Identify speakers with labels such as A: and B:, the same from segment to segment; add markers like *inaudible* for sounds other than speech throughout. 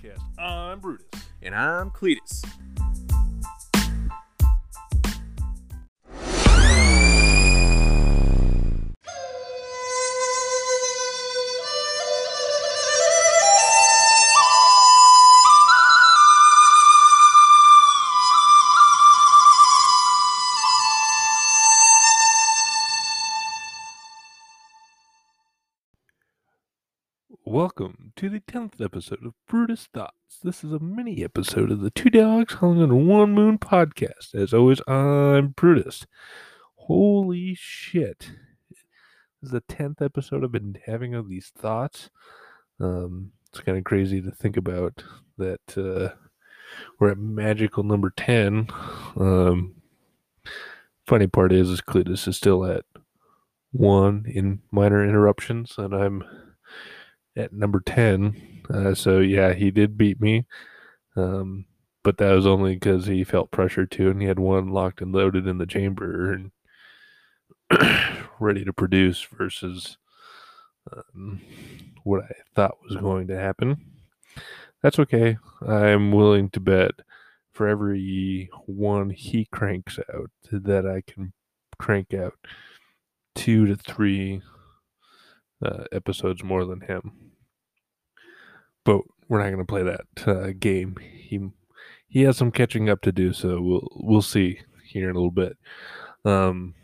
A: Podcast. I'm Brutus.
B: And I'm Cletus.
A: Welcome to the 10th episode of Brutus Thoughts. This is a mini episode of the Two Dogs Hung Under One Moon podcast. As always, I'm Brutus. Holy shit. This is the 10th episode I've been having of these thoughts. Um, it's kind of crazy to think about that uh, we're at magical number 10. Um, funny part is, is Cletus is still at one in minor interruptions, and I'm at number 10. Uh, so, yeah, he did beat me. Um, but that was only because he felt pressure to, and he had one locked and loaded in the chamber and *coughs* ready to produce versus um, what I thought was going to happen. That's okay. I'm willing to bet for every one he cranks out that I can crank out two to three uh, episodes more than him. But we're not going to play that uh, game. He he has some catching up to do, so we'll we'll see here in a little bit. Um,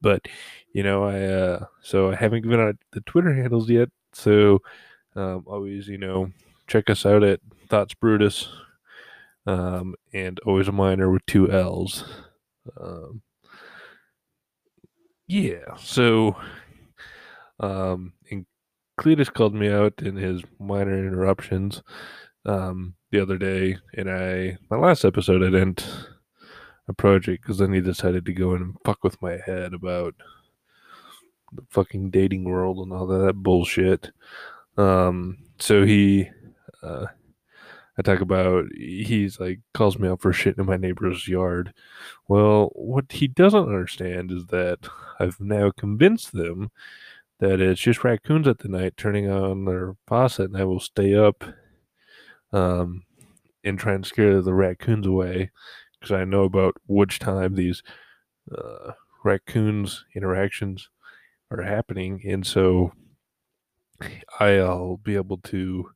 A: but you know, I uh, so I haven't given out the Twitter handles yet. So um, always, you know, check us out at Thoughts Brutus, um, and always a minor with two L's. Um, yeah, so um, and Cletus called me out in his minor interruptions um, the other day, and I my last episode I didn't approach it because then he decided to go in and fuck with my head about the fucking dating world and all that bullshit. Um, so he, uh, I talk about he's like calls me out for shit in my neighbor's yard. Well, what he doesn't understand is that I've now convinced them that it's just raccoons at the night turning on their faucet, and I will stay up um, and try and scare the raccoons away because I know about which time these uh, raccoons interactions are happening, and so I'll be able to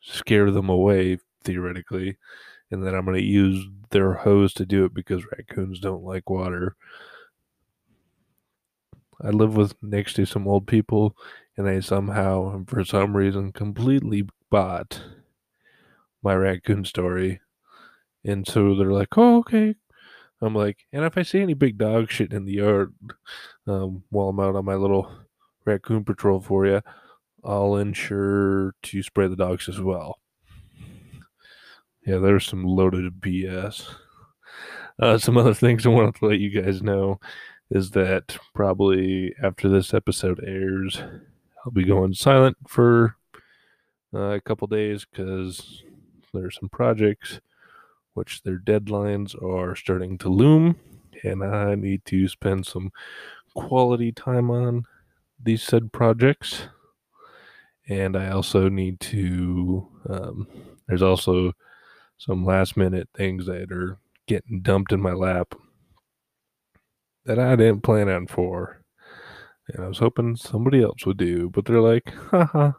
A: scare them away theoretically, and then I'm going to use their hose to do it because raccoons don't like water. I live with next to some old people, and they somehow, for some reason, completely bought my raccoon story. And so they're like, "Oh, okay." I'm like, and if I see any big dog shit in the yard um, while I'm out on my little raccoon patrol for you, I'll ensure to spray the dogs as well. Yeah, there's some loaded BS. Uh, some other things I wanted to let you guys know is that probably after this episode airs, I'll be going silent for uh, a couple days because there's some projects which their deadlines are starting to loom, and I need to spend some quality time on these said projects. And I also need to, um, there's also some last minute things that are getting dumped in my lap that I didn't plan on for. And I was hoping somebody else would do, but they're like, haha,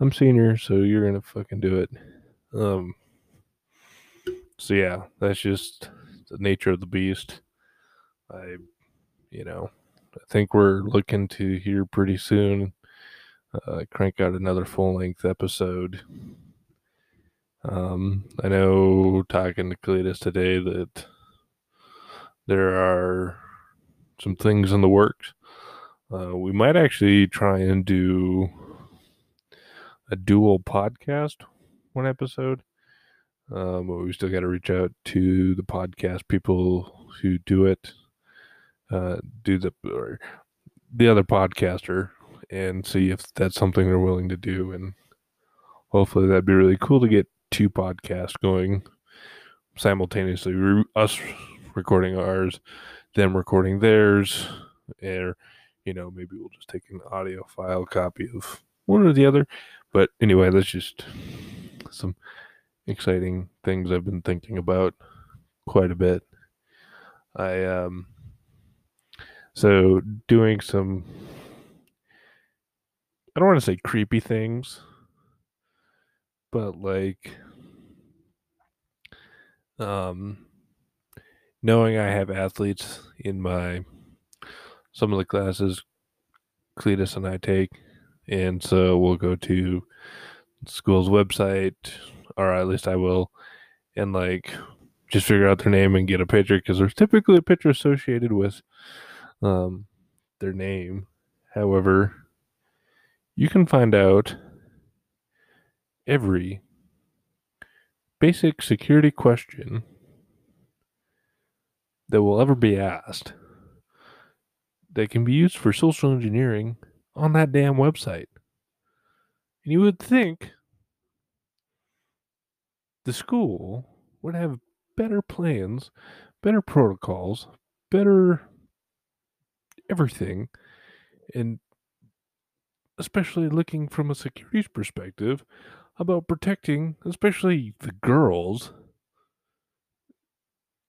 A: I'm senior, so you're gonna fucking do it. Um so yeah, that's just the nature of the beast. I you know, I think we're looking to here pretty soon uh, crank out another full length episode. Um, I know talking to Cletus today that there are some things in the works. Uh, we might actually try and do a dual podcast, one episode. Um, but we still got to reach out to the podcast people who do it, uh, do the or the other podcaster, and see if that's something they're willing to do. And hopefully, that'd be really cool to get two podcasts going simultaneously. Us recording ours, them recording theirs, or you know, maybe we'll just take an audio file copy of one or the other. But anyway, let's just some exciting things I've been thinking about quite a bit. I um so doing some I don't want to say creepy things, but like um knowing I have athletes in my some of the classes Cletus and I take, and so we'll go to school's website, or at least I will, and like just figure out their name and get a picture because there's typically a picture associated with um, their name. However, you can find out every basic security question that will ever be asked that can be used for social engineering on that damn website. And you would think the school would have better plans, better protocols, better everything, and especially looking from a security's perspective about protecting, especially the girls,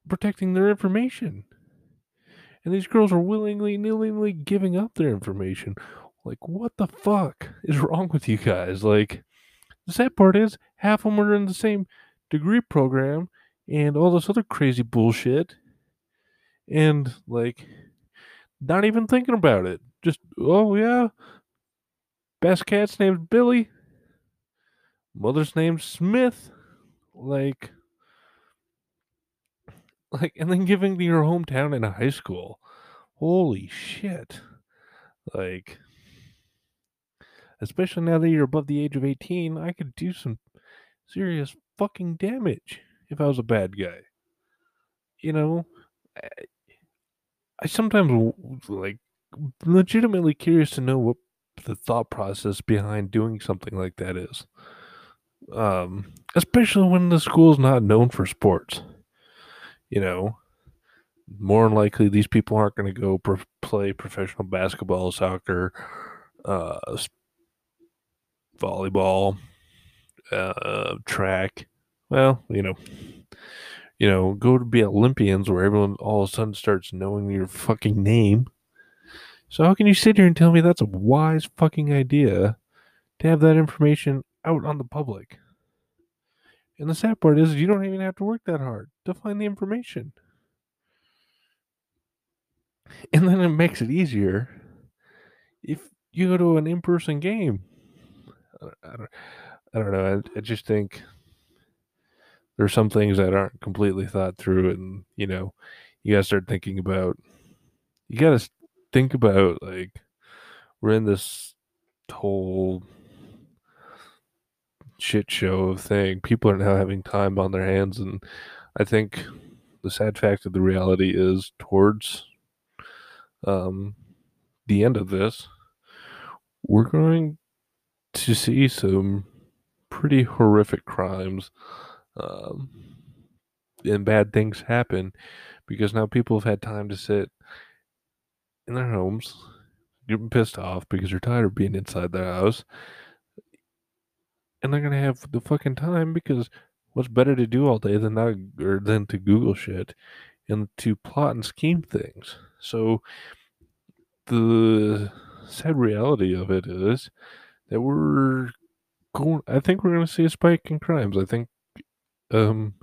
A: protecting their information. And these girls are willingly, willingly giving up their information. Like, what the fuck is *laughs* wrong with you guys? Like, the sad part is half of them are in the same degree program and all this other crazy bullshit. And, like, not even thinking about it. Just, oh, yeah. Best cat's named Billy. Mother's name's Smith. Like, like, and then giving to your hometown in high school. Holy shit. Like, especially now that you're above the age of 18, I could do some serious fucking damage if I was a bad guy. You know, I, I sometimes like legitimately curious to know what the thought process behind doing something like that is. Um, especially when the school's not known for sports. You know, more than likely these people aren't going to go pro- play professional basketball, soccer, uh, volleyball, uh, track. Well, you know, you know, go to be Olympians where everyone all of a sudden starts knowing your fucking name. So how can you sit here and tell me that's a wise fucking idea to have that information out on the public? And the sad part is you don't even have to work that hard to find the information. And then it makes it easier if you go to an in-person game. I don't, I don't know. I, I just think there's some things that aren't completely thought through, and you know, you gotta start thinking about. You gotta think about like we're in this whole shit show of thing. People are now having time on their hands, and I think the sad fact of the reality is towards um, the end of this, we're going to see some pretty horrific crimes um, and bad things happen because now people have had time to sit in their homes, getting pissed off because they're tired of being inside their house. And they're gonna have the fucking time because what's better to do all day than not or than to Google shit and to plot and scheme things. So the sad reality of it is that we're going I think we're gonna see a spike in crimes. I think um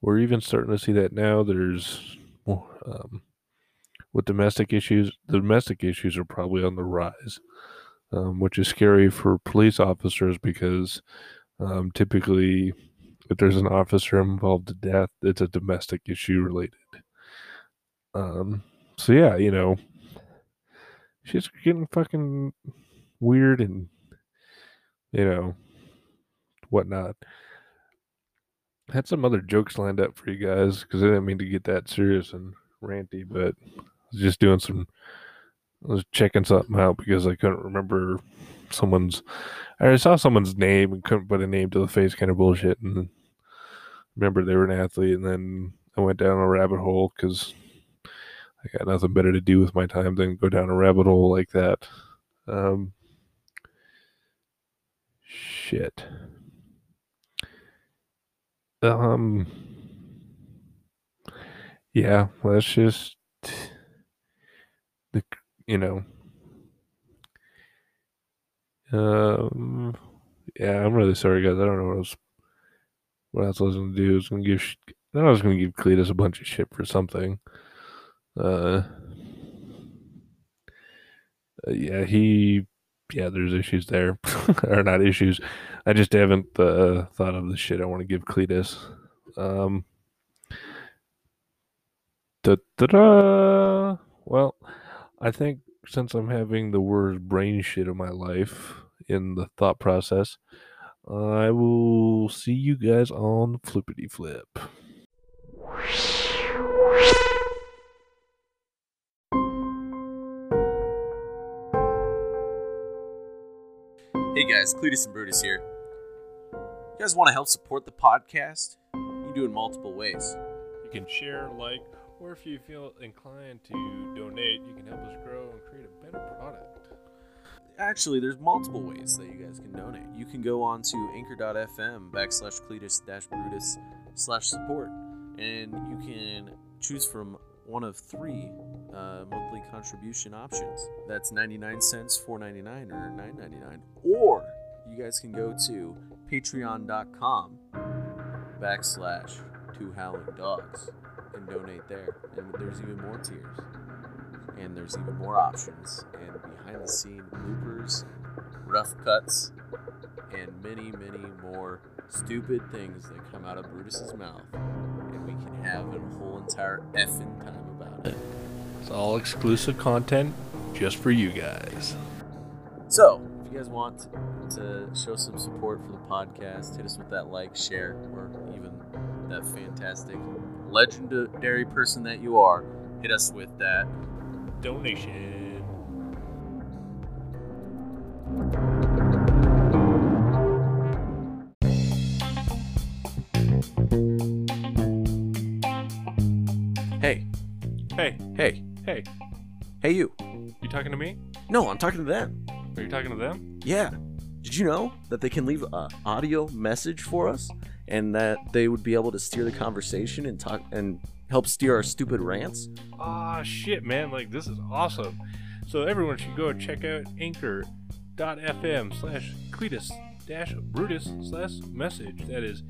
A: we're even starting to see that now. There's um with domestic issues, the domestic issues are probably on the rise, um, which is scary for police officers because um, typically, if there's an officer involved to death, it's a domestic issue related. Um, so yeah, you know, she's getting fucking weird and you know whatnot. Had some other jokes lined up for you guys because I didn't mean to get that serious and ranty, but was just doing some I was checking something out because I couldn't remember someone's I saw someone's name and couldn't put a name to the face kind of bullshit and remember they were an athlete and then I went down a rabbit hole because I got nothing better to do with my time than go down a rabbit hole like that. Um, shit. Um. Yeah, let's just you know. Um. Yeah, I'm really sorry, guys. I don't know what else. What else I was gonna do? I was gonna give. I was gonna give Cletus a bunch of shit for something. Uh. uh, yeah, he. Yeah, there's issues there, *laughs* or not issues. I just haven't uh, thought of the shit I want to give Cletus. Um. Da-da-da. Well, I think since I'm having the worst brain shit of my life in the thought process, I will see you guys on Flippity Flip.
B: Hey guys, Cletus and Brutus here. You guys want to help support the podcast? You can do it in multiple ways.
A: You can share, like, or if you feel inclined to donate, you can help us grow and create a better product.
B: Actually, there's multiple ways that you guys can donate. You can go on to anchor.fm backslash Cletus Brutus slash support, and you can choose from one of three uh, monthly contribution options. That's 99 cents, 4.99, or 9.99. Or you guys can go to patreon.com backslash two howling dogs and donate there. And there's even more tiers. And there's even more options and behind the scene bloopers, rough cuts, and many, many more stupid things that come out of Brutus's mouth. And we can have a whole entire effing time about it.
A: It's all exclusive content just for you guys.
B: So, if you guys want to show some support for the podcast, hit us with that like, share, or even that fantastic legendary person that you are. Hit us with that
A: Donation.
B: Hey,
A: Hey,
B: hey,
A: hey,
B: hey, you.
A: you talking to me?
B: No, I'm talking to them.
A: Are you talking to them?
B: Yeah. Did you know that they can leave a audio message for us, and that they would be able to steer the conversation and talk and help steer our stupid rants?
A: Ah, shit, man. Like, this is awesome. So, everyone should go check out anchor.fm slash Cletus dash Brutus slash message. That is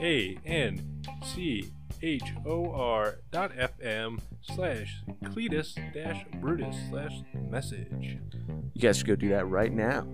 A: A N C H O R dot FM slash Cletus dash Brutus slash message.
B: You guys should go do that right now.